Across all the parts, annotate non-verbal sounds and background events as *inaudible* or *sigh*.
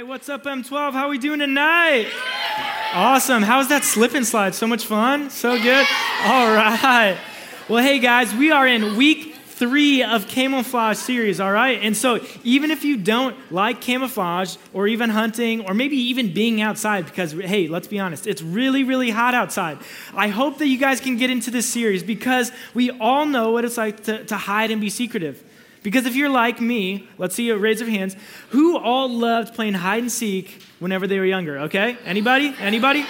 right, what's up, M12? How are we doing tonight? Awesome. How's that slip and slide? So much fun? So good? All right. Well, hey, guys, we are in week three of camouflage series, all right? And so, even if you don't like camouflage or even hunting or maybe even being outside, because hey, let's be honest, it's really, really hot outside. I hope that you guys can get into this series because we all know what it's like to, to hide and be secretive. Because if you're like me, let's see a raise of hands, who all loved playing hide and seek whenever they were younger, okay? Anybody? Anybody?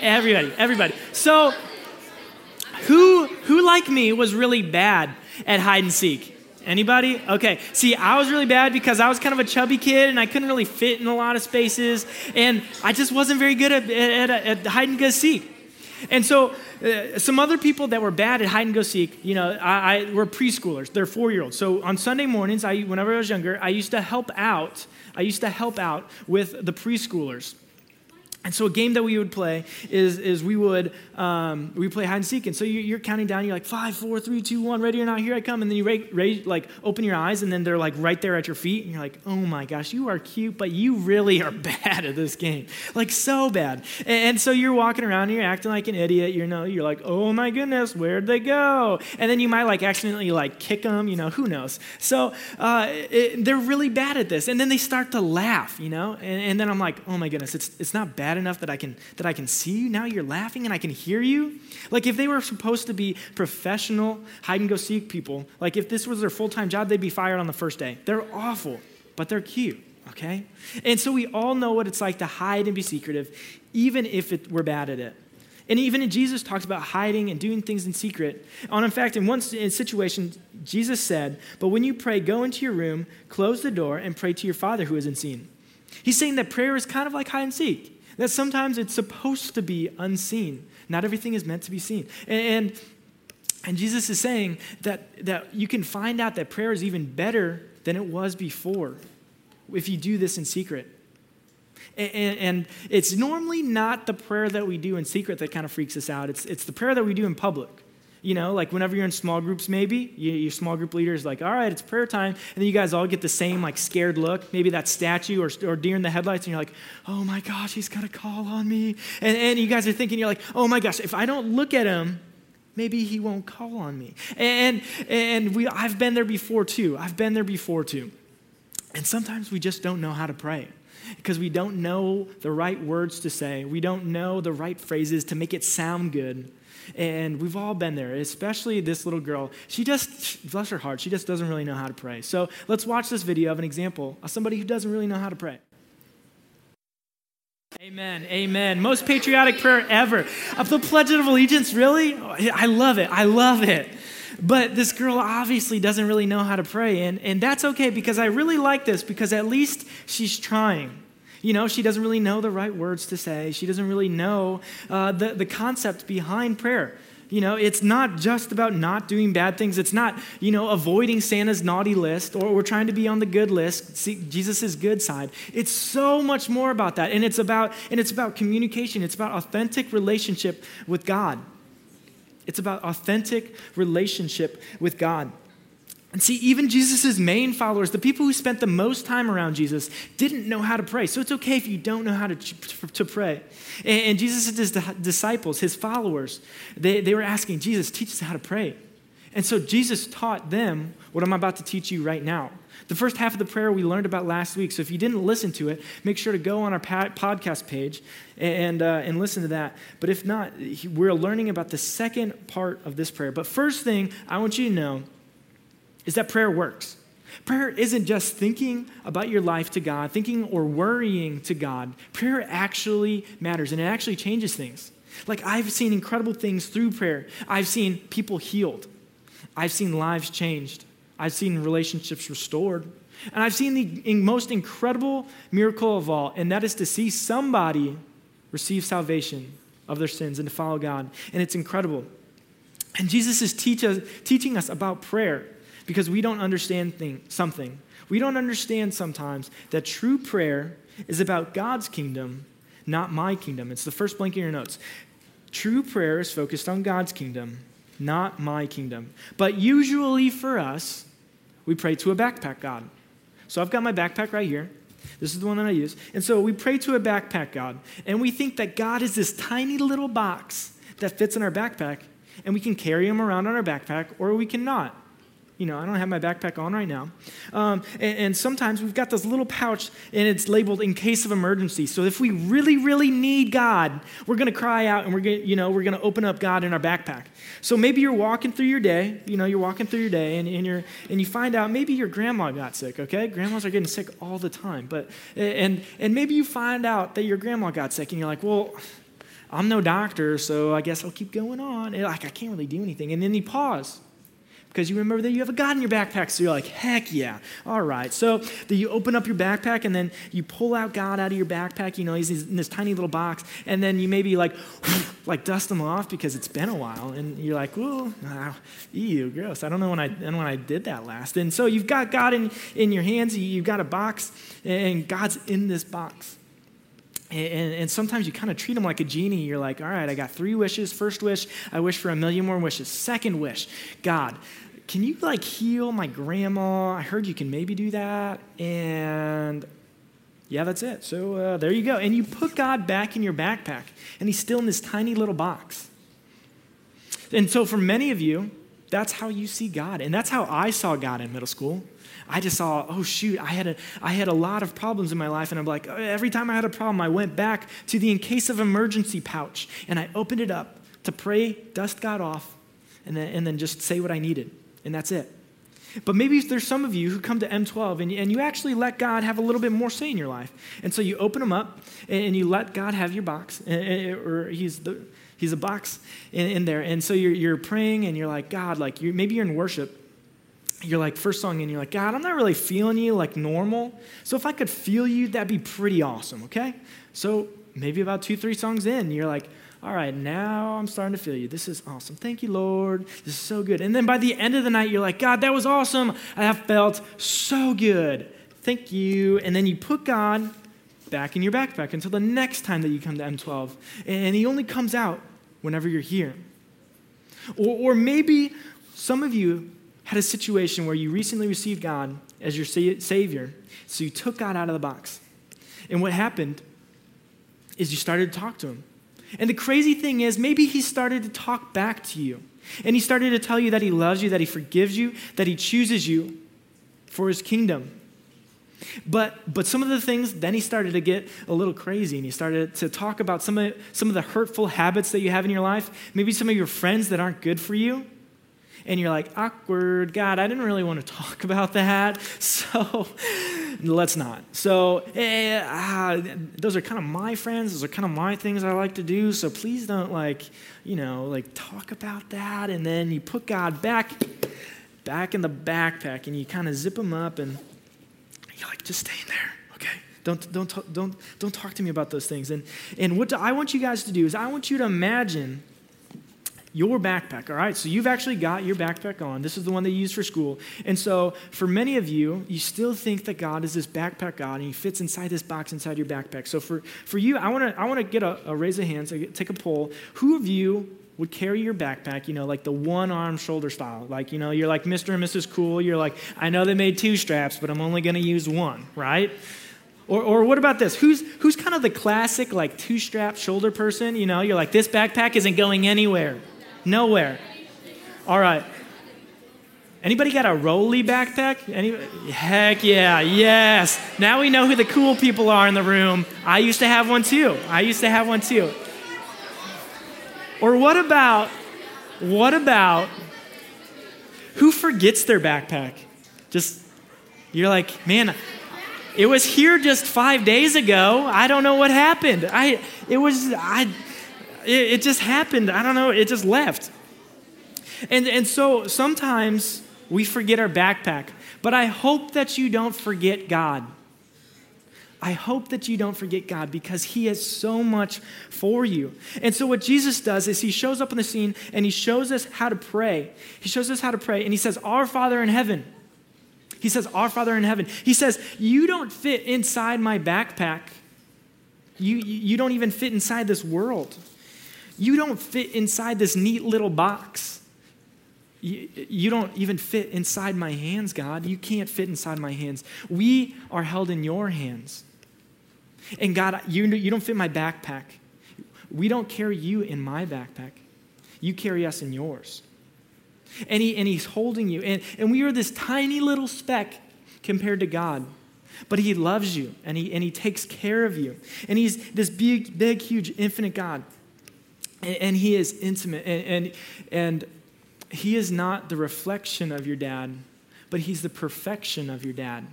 Everybody, everybody. So, who who like me was really bad at hide and seek? Anybody? Okay. See, I was really bad because I was kind of a chubby kid and I couldn't really fit in a lot of spaces, and I just wasn't very good at, at, at hide and go seek. And so, uh, some other people that were bad at hide and go seek, you know, I, I were preschoolers. They're four year olds. So on Sunday mornings, I, whenever I was younger, I used to help out. I used to help out with the preschoolers. And so a game that we would play is, is we would um, we play hide and seek. And so you're, counting down. You're like five, four, three, two, one. Ready or not? Here I come. And then you like open your eyes, and then they're like right there at your feet. And you're like, oh my gosh, you are cute, but you really are *laughs* bad at this game, like so bad. And, and so you're walking around, and you're acting like an idiot. You know, you're like, oh my goodness, where'd they go? And then you might like accidentally like kick them. You know, who knows? So uh, it, they're really bad at this. And then they start to laugh. You know, and, and then I'm like, oh my goodness, it's it's not bad enough that I can that I can see you. Now you're laughing and I can hear you. Like if they were supposed to be professional hide and go seek people, like if this was their full-time job, they'd be fired on the first day. They're awful, but they're cute, okay? And so we all know what it's like to hide and be secretive, even if it, we're bad at it. And even Jesus talks about hiding and doing things in secret. And in fact, in one situation, Jesus said, But when you pray, go into your room, close the door, and pray to your Father who is unseen. He's saying that prayer is kind of like hide and seek. That sometimes it's supposed to be unseen. Not everything is meant to be seen. And, and Jesus is saying that, that you can find out that prayer is even better than it was before if you do this in secret. And, and, it's normally not the prayer that we do in secret that kind of freaks us out. It's, it's the prayer that we do in public. You know, like whenever you're in small groups, maybe you, your small group leader is like, all right, it's prayer time. And then you guys all get the same, like, scared look. Maybe that statue or, or deer in the headlights. And you're like, oh my gosh, he's going to call on me. And, and you guys are thinking, you're like, oh my gosh, if I don't look at him, maybe he won't call on me. And, and we, I've been there before too. I've been there before too. And sometimes we just don't know how to pray because we don't know the right words to say. We don't know the right phrases to make it sound good. And we've all been there, especially this little girl. She just, bless her heart, she just doesn't really know how to pray. So let's watch this video of an example of somebody who doesn't really know how to pray. Amen. Amen. Most patriotic prayer ever. Of the Pledge of Allegiance, really? I love it. I love it. But this girl obviously doesn't really know how to pray. And, and that's okay because I really like this because at least she's trying you know, she doesn't really know the right words to say. She doesn't really know uh, the, the concept behind prayer. You know, it's not just about not doing bad things. It's not, you know, avoiding Santa's naughty list or we're trying to be on the good list, see Jesus' good side. It's so much more about that. And it's about and it's about communication. It's about authentic relationship with God. It's about authentic relationship with God. And see, even Jesus' main followers, the people who spent the most time around Jesus, didn't know how to pray. So it's okay if you don't know how to, to pray. And, Jesus' disciples, his followers, they, they were asking, Jesus, teach us how to pray. And so Jesus taught them what I'm about to teach you right now. The first half of the prayer we learned about last week. So if you didn't listen to it, make sure to go on our podcast page and, uh, and listen to that. But if not, we're learning about the second part of this prayer. But first thing I want you to know is that prayer works. Prayer isn't just thinking about your life to God, thinking or worrying to God. Prayer actually matters and it actually changes things. Like I've seen incredible things through prayer. I've seen people healed. I've seen lives changed. I've seen relationships restored. And I've seen the most incredible miracle of all, and that is to see somebody receive salvation of their sins and to follow God. And it's incredible. And Jesus is teach us, teaching us about prayer because we don't understand thing, something. We don't understand sometimes that true prayer is about God's kingdom, not my kingdom. It's the first blank in your notes. True prayer is focused on God's kingdom, not my kingdom. But usually for us, we pray to a backpack God. So I've got my backpack right here. This is the one that I use. And so we pray to a backpack God, and we think that God is this tiny little box that fits in our backpack, and we can carry him around on our backpack, or we cannot. You know, I don't have my backpack on right now. Um, and, and, sometimes we've got this little pouch and it's labeled in case of emergency. So if we really, really need God, we're going to cry out and we're going to, you know, we're going to open up God in our backpack. So maybe you're walking through your day, you know, you're walking through your day and, and, you're, and you find out maybe your grandma got sick, okay? Grandmas are getting sick all the time. But, and, and maybe you find out that your grandma got sick and you're like, well, I'm no doctor, so I guess I'll keep going on. And like, I can't really do anything. And then you pause because you remember that you have a God in your backpack. So you're like, heck yeah. All right. So then you open up your backpack and then you pull out God out of your backpack. You know, he's in this tiny little box. And then you maybe like, *sighs* like dust him off because it's been a while. And you're like, well, wow, ah, ew, gross. I don't know when I, when I did that last. And so you've got God in, in your hands. You've got a box and God's in this box. And, and, sometimes you kind of treat them like a genie. You're like, all right, I got three wishes. First wish, I wish for a million more wishes. Second wish, God, can you like heal my grandma? I heard you can maybe do that. And yeah, that's it. So uh, there you go. And you put God back in your backpack, and He's still in this tiny little box. And so for many of you, that's how you see God. And that's how I saw God in middle school. I just saw, oh shoot, I had a, I had a lot of problems in my life, and I'm like, uh, every time I had a problem, I went back to the in case of emergency pouch, and I opened it up to pray, dust God off, and then, and then just say what I needed and that's it. But maybe there's some of you who come to M12 and, and you actually let God have a little bit more say in your life. And so you open them up and you let God have your box, eh, eh, or He's, the, he's a box in, in there. And so you're, you're praying and you're like, God, like you maybe you're in worship. You're like, first song, and you're like, God, I'm not really feeling you like normal. So if I could feel you, that'd be pretty awesome, okay? So maybe about two, three songs in, you're like, all right, now I'm starting to feel you. This is awesome. Thank you, Lord. This is so good. And then by the end of the night, you're like, God, that was awesome. I have felt so good. Thank you. And then you put God back in your backpack until the next time that you come to M12. And he only comes out whenever you're here. Or, or maybe some of you had a situation where you recently received God as your Savior, so you took God out of the box. And what happened is you started to talk to Him. And the crazy thing is, maybe he started to talk back to you. And he started to tell you that he loves you, that he forgives you, that he chooses you for his kingdom. But, but some of the things, then he started to get a little crazy and he started to talk about some of, some of the hurtful habits that you have in your life, maybe some of your friends that aren't good for you. And you're like, awkward, God, I didn't really want to *laughs* talk about that, so *laughs* let's not. So, eh, ah, those are kind of my friends, those are kind of my things I like to do, so please don't, like, you know, like talk about that. And then you put God back, back in the backpack, and you kind of zip him up, and you're like, just stay in there. okay? Don't, don't, don't, don't talk to me about those things. And, and what I want you guys to do is I want you to imagine your backpack, all right? So you've actually got your backpack on. This is the one they use for school. And so for many of you, you still think that God is this backpack God and he fits inside this box inside your backpack. So for, for you, I want to I wanna get a, a raise of hands, take a poll. Who of you would carry your backpack, you know, like the one arm shoulder style. Like, you know, you're like Mr. and Mrs. Cool. You're like, I know they made two straps, but I'm only going to use one, right? Or, or what about this? Who's, who's kind of the classic, like, two strap shoulder person? You know, you're like, this backpack isn't going anywhere. Nowhere. All right. Anybody got a Rolly backpack? Any, heck yeah, yes. Now we know who the cool people are in the room. I used to have one too. I used to have one too. Or what about, what about, who forgets their backpack? Just, you're like, man, it was here just five days ago. I don't know what happened. I, it was, I, it, it just happened. I don't know. It just left. And, and so sometimes we forget our backpack. But I hope that you don't forget God. I hope that you don't forget God because He has so much for you. And so, what Jesus does is He shows up on the scene and He shows us how to pray. He shows us how to pray and He says, Our Father in heaven. He says, Our Father in heaven. He says, You don't fit inside my backpack. You, you don't even fit inside this world. You don't fit inside this neat little box. You, you don't even fit inside my hands, God. You can't fit inside my hands. We are held in your hands. And God, you, you don't fit my backpack. We don't carry you in my backpack. You carry us in yours. And, he, and he's holding you. And, and we are this tiny little speck compared to God. But he loves you and he, and he takes care of you. And he's this big, big, huge, infinite God. And, and he is intimate. And, and, and he is not the reflection of your dad, but he's the perfection of your dad.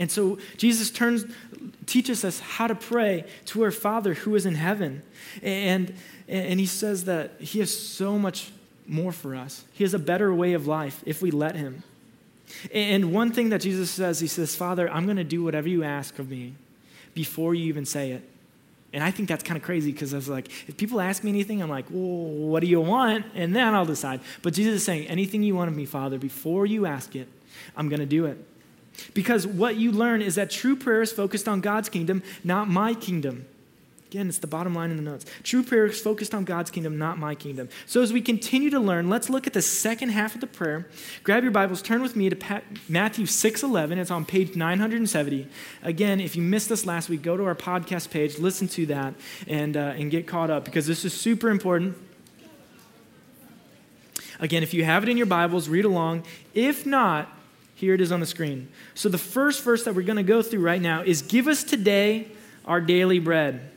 And so Jesus turns, teaches us how to pray to our Father who is in heaven. And, and he says that he has so much more for us. He has a better way of life if we let him. And one thing that Jesus says, he says, Father, I'm going to do whatever you ask of me before you even say it. And I think that's kind of crazy because I was like, if people ask me anything, I'm like, well, what do you want? And then I'll decide. But Jesus is saying, anything you want of me, Father, before you ask it, I'm going to do it. Because what you learn is that true prayer is focused on God's kingdom, not my kingdom. Again, it's the bottom line in the notes. True prayer is focused on God's kingdom, not my kingdom. So, as we continue to learn, let's look at the second half of the prayer. Grab your Bibles, turn with me to Matthew 6 11. It's on page 970. Again, if you missed this last week, go to our podcast page, listen to that, and, uh, and get caught up because this is super important. Again, if you have it in your Bibles, read along. If not, here it is on the screen. So, the first verse that we're going to go through right now is Give us today our daily bread.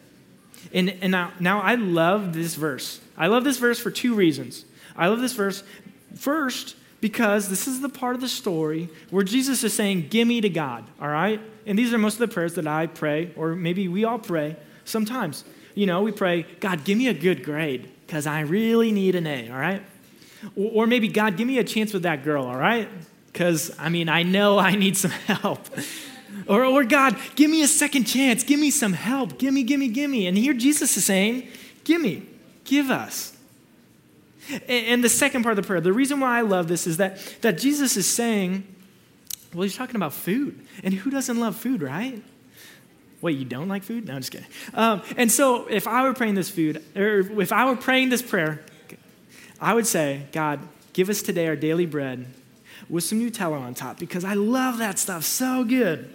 And, and now, now I love this verse. I love this verse for two reasons. I love this verse first because this is the part of the story where Jesus is saying, Give me to God, all right? And these are most of the prayers that I pray, or maybe we all pray sometimes. You know, we pray, God, give me a good grade because I really need an A, all right? Or, or maybe, God, give me a chance with that girl, all right? Because, I mean, I know I need some *laughs* help. Or, or God, give me a second chance. Give me some help. Give me, give me, give me. And here Jesus is saying, Give me, give us. And the second part of the prayer, the reason why I love this is that, that Jesus is saying, well, he's talking about food. And who doesn't love food, right? Wait, you don't like food? No, I'm just kidding. Um, and so if I were praying this food, or if I were praying this prayer, I would say, God, give us today our daily bread with some Nutella on top because I love that stuff so good.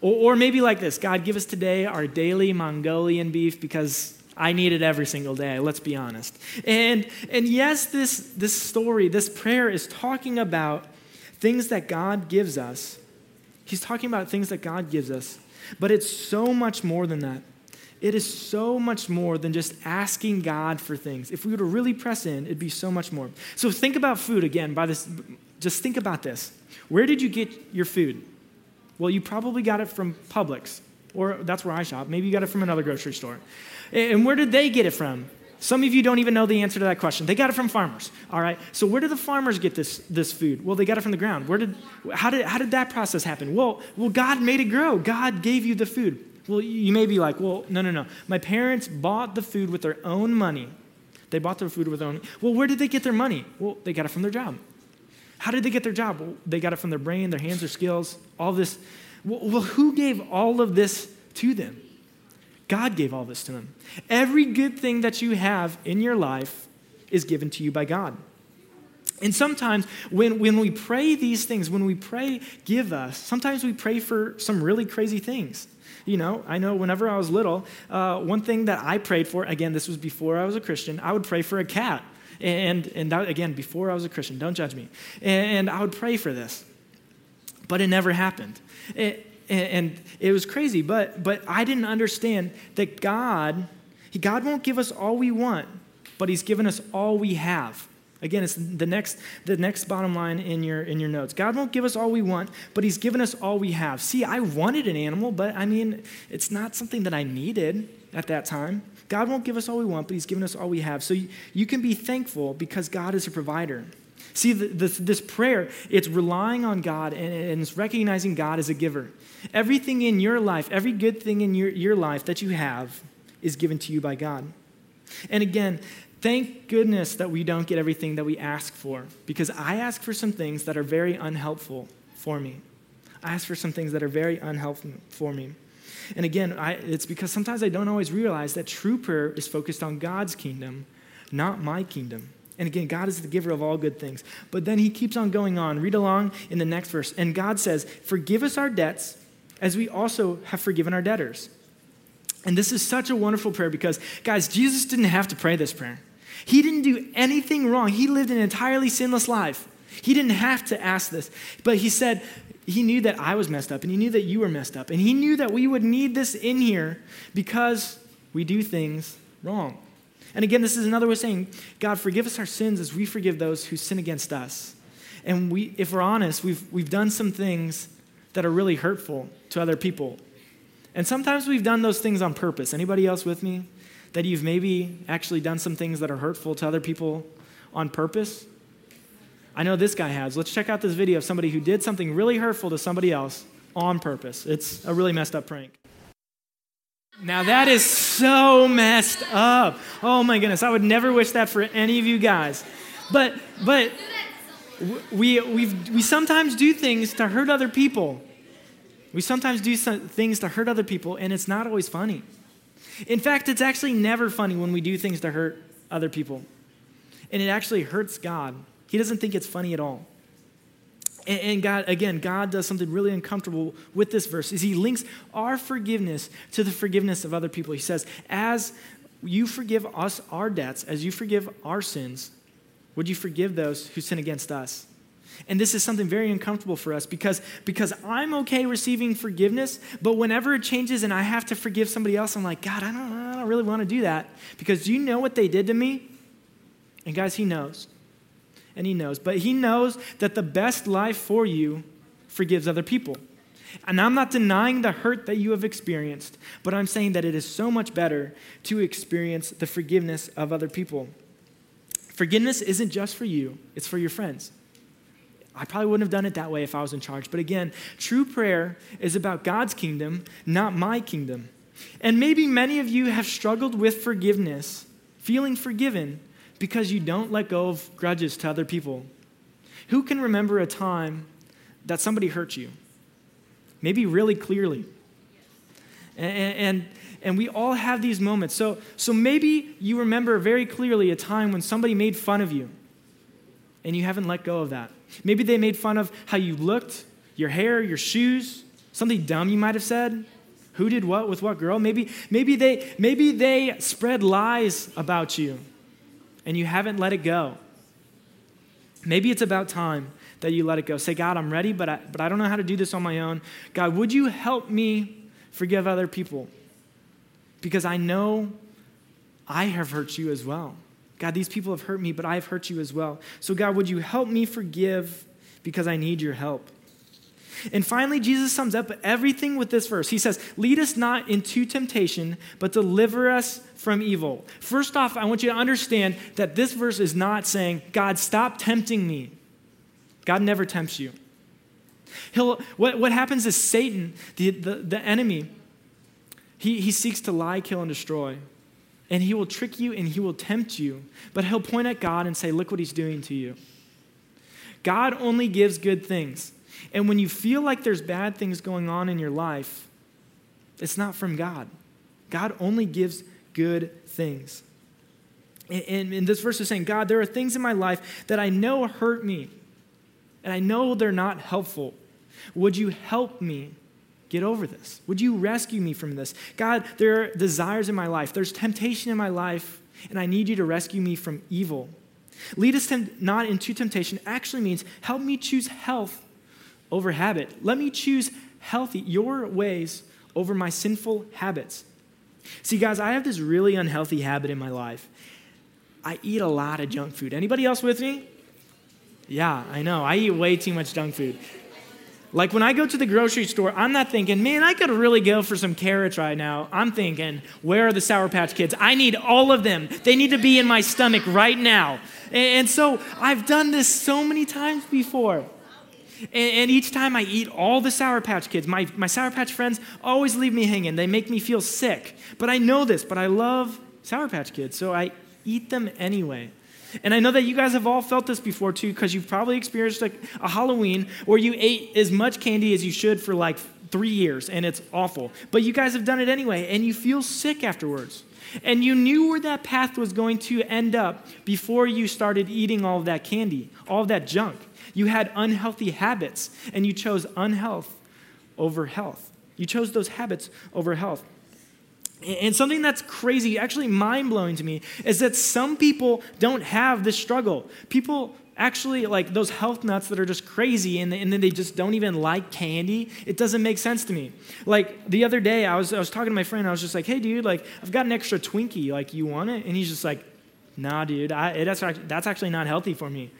Or, or maybe like this God, give us today our daily Mongolian beef because I need it every single day, let's be honest. And, and yes, this, this story, this prayer is talking about things that God gives us. He's talking about things that God gives us, but it's so much more than that. It is so much more than just asking God for things. If we were to really press in, it'd be so much more. So think about food again by this just think about this. Where did you get your food? Well, you probably got it from Publix, or that's where I shop. Maybe you got it from another grocery store. And where did they get it from? Some of you don't even know the answer to that question. They got it from farmers. All right. So where did the farmers get this, this food? Well, they got it from the ground. Where did how did how did that process happen? Well, well, God made it grow. God gave you the food. Well, you may be like, well, no, no, no. My parents bought the food with their own money. They bought their food with their own. Well, where did they get their money? Well, they got it from their job. How did they get their job? Well, they got it from their brain, their hands, their skills, all this. Well, who gave all of this to them? God gave all this to them. Every good thing that you have in your life is given to you by God. And sometimes when, when we pray these things, when we pray, give us, sometimes we pray for some really crazy things. You know, I know whenever I was little, uh, one thing that I prayed for, again, this was before I was a Christian, I would pray for a cat. And, and that, again, before I was a Christian, don't judge me. And, I would pray for this, but it never happened. It, and it was crazy, but, but I didn't understand that God, God won't give us all we want, but He's given us all we have. Again, it's the next, the next bottom line in your, in your notes. God won't give us all we want, but He's given us all we have. See, I wanted an animal, but I mean, it's not something that I needed at that time. God won't give us all we want, but He's given us all we have. So you, you can be thankful because God is a provider. See, this, this prayer, it's relying on God and, and it's recognizing God as a giver. Everything in your life, every good thing in your, your life that you have is given to you by God. And again, thank goodness that we don't get everything that we ask for because I ask for some things that are very unhelpful for me. I ask for some things that are very unhelpful for me. And again, I, it's because sometimes I don't always realize that true prayer is focused on God's kingdom, not my kingdom. And again, God is the giver of all good things. But then he keeps on going on. Read along in the next verse. And God says, Forgive us our debts as we also have forgiven our debtors. And this is such a wonderful prayer because, guys, Jesus didn't have to pray this prayer. He didn't do anything wrong. He lived an entirely sinless life. He didn't have to ask this. But he said, he knew that I was messed up and he knew that you were messed up. And he knew that we would need this in here because we do things wrong. And again, this is another way of saying, God, forgive us our sins as we forgive those who sin against us. And we, if we're honest, we've, we've done some things that are really hurtful to other people. And sometimes we've done those things on purpose. Anybody else with me? That you've maybe actually done some things that are hurtful to other people on purpose? I know this guy has. Let's check out this video of somebody who did something really hurtful to somebody else on purpose. It's a really messed up prank. Now that is so messed up. Oh my goodness, I would never wish that for any of you guys. But but we we we sometimes do things to hurt other people. We sometimes do things to hurt other people and it's not always funny. In fact, it's actually never funny when we do things to hurt other people. And it actually hurts God. He doesn't think it's funny at all. And God, again, God does something really uncomfortable with this verse is he links our forgiveness to the forgiveness of other people. He says, as you forgive us our debts, as you forgive our sins, would you forgive those who sin against us? And this is something very uncomfortable for us because, because I'm okay receiving forgiveness, but whenever it changes and I have to forgive somebody else, I'm like, God, I don't, I don't really want to do that because do you know what they did to me? And guys, He knows and He knows. But He knows that the best life for you forgives other people. And I'm not denying the hurt that you have experienced, but I'm saying that it is so much better to experience the forgiveness of other people. Forgiveness isn't just for you, it's for your friends. I probably wouldn't have done it that way if I was in charge. But again, true prayer is about God's kingdom, not my kingdom. And maybe many of you have struggled with forgiveness, feeling forgiven, because you don't let go of grudges to other people. Who can remember a time that somebody hurt you? Maybe really clearly. And, and, and, we all have these moments. So, so maybe you remember very clearly a time when somebody made fun of you and you haven't let go of that. Maybe they made fun of how you looked, your hair, your shoes, something dumb you might have said. Who did what with what girl? Maybe, maybe, they, maybe they spread lies about you and you haven't let it go. Maybe it's about time that you let it go. Say, God, I'm ready, but I, but I don't know how to do this on my own. God, would you help me forgive other people? Because I know I have hurt you as well. God, these people have hurt me, but I've hurt you as well. So, God, would you help me forgive because I need your help? And finally, Jesus sums up everything with this verse. He says, Lead us not into temptation, but deliver us from evil. First off, I want you to understand that this verse is not saying, God, stop tempting me. God never tempts you. He'll, what, what happens is Satan, the, the, the enemy, he, he seeks to lie, kill, and destroy. And he will trick you and he will tempt you, but he'll point at God and say, Look what he's doing to you. God only gives good things. And when you feel like there's bad things going on in your life, it's not from God. God only gives good things. And, and, this verse is saying, God, there are things in my life that I know hurt me, and I know they're not helpful. Would you help me get over this? Would you rescue me from this? God, there are desires in my life, there's temptation in my life, and I need you to rescue me from evil. Lead us not into temptation actually means help me choose health over habit. Let me choose healthy, your ways over my sinful habits. See, guys, I have this really unhealthy habit in my life. I eat a lot of junk food. Anybody else with me? Yeah, I know. I eat way too much junk food. Like when I go to the grocery store, I'm not thinking, man, I could really go for some carrots right now. I'm thinking, where are the Sour Patch Kids? I need all of them. They need to be in my stomach right now. And so I've done this so many times before. And, and, each time I eat all the Sour Patch Kids, my, my Sour Patch friends always leave me hanging. They make me feel sick. But I know this, but I love Sour Patch Kids, so I eat them anyway. And I know that you guys have all felt this before too, because you've probably experienced a, a Halloween where you ate as much candy as you should for like three years, and it's awful. But you guys have done it anyway, and you feel sick afterwards. And you knew where that path was going to end up before you started eating all of that candy, all of that junk. You had unhealthy habits, and you chose unhealth over health. You chose those habits over health. And something that's crazy, actually mind blowing to me, is that some people don't have this struggle. People actually, like those health nuts that are just crazy and, and then they just don't even like candy, it doesn't make sense to me. Like the other day, I was, I was talking to my friend, I was just like, hey, dude, like I've got an extra Twinkie, like you want it? And he's just like, nah, dude, I, that's, that's actually not healthy for me.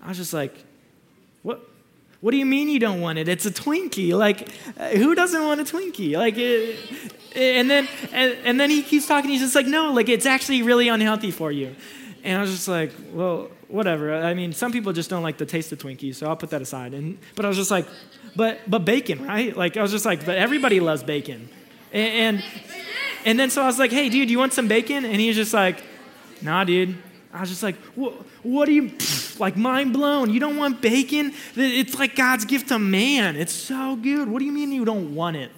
I was just like, what? What do you mean you don't want it? It's a Twinkie. Like, uh, who doesn't want a Twinkie? Like, it, and then and, and then he keeps talking. He's just like, no, like it's actually really unhealthy for you. And I was just like, well, whatever. I mean, some people just don't like the taste of Twinkies, so I'll put that aside. And but I was just like, but but bacon, right? Like I was just like, but everybody loves bacon. And and, and then so I was like, hey, dude, you want some bacon? And he was just like, nah, dude. I was just like, what, are you, like mind blown? You don't want bacon? It's like God's gift to man. It's so good. What do you mean you don't want it?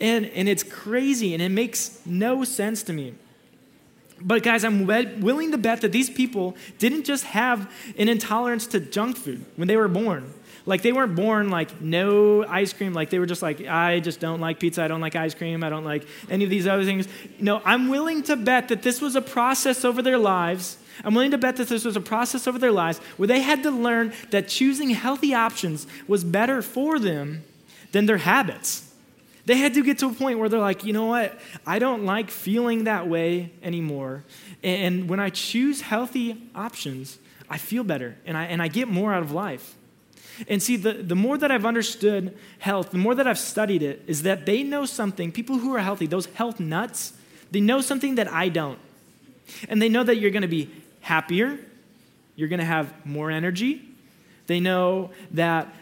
And, and it's crazy and it makes no sense to me. But guys, I'm willing to bet that these people didn't just have an intolerance to junk food when they were born. Like they weren't born like no ice cream. Like they were just like, I just don't like pizza. I don't like ice cream. I don't like any of these other things. No, I'm willing to bet that this was a process over their lives I'm willing to bet that this was a process over their lives where they had to learn that choosing healthy options was better for them than their habits. They had to get to a point where they're like, you know what? I don't like feeling that way anymore. And when I choose healthy options, I feel better and I, and I get more out of life. And see, the, the more that I've understood health, the more that I've studied it, is that they know something, people who are healthy, those health nuts, they know something that I don't. And they know that you're going to be happier, you're going to have more energy. They know that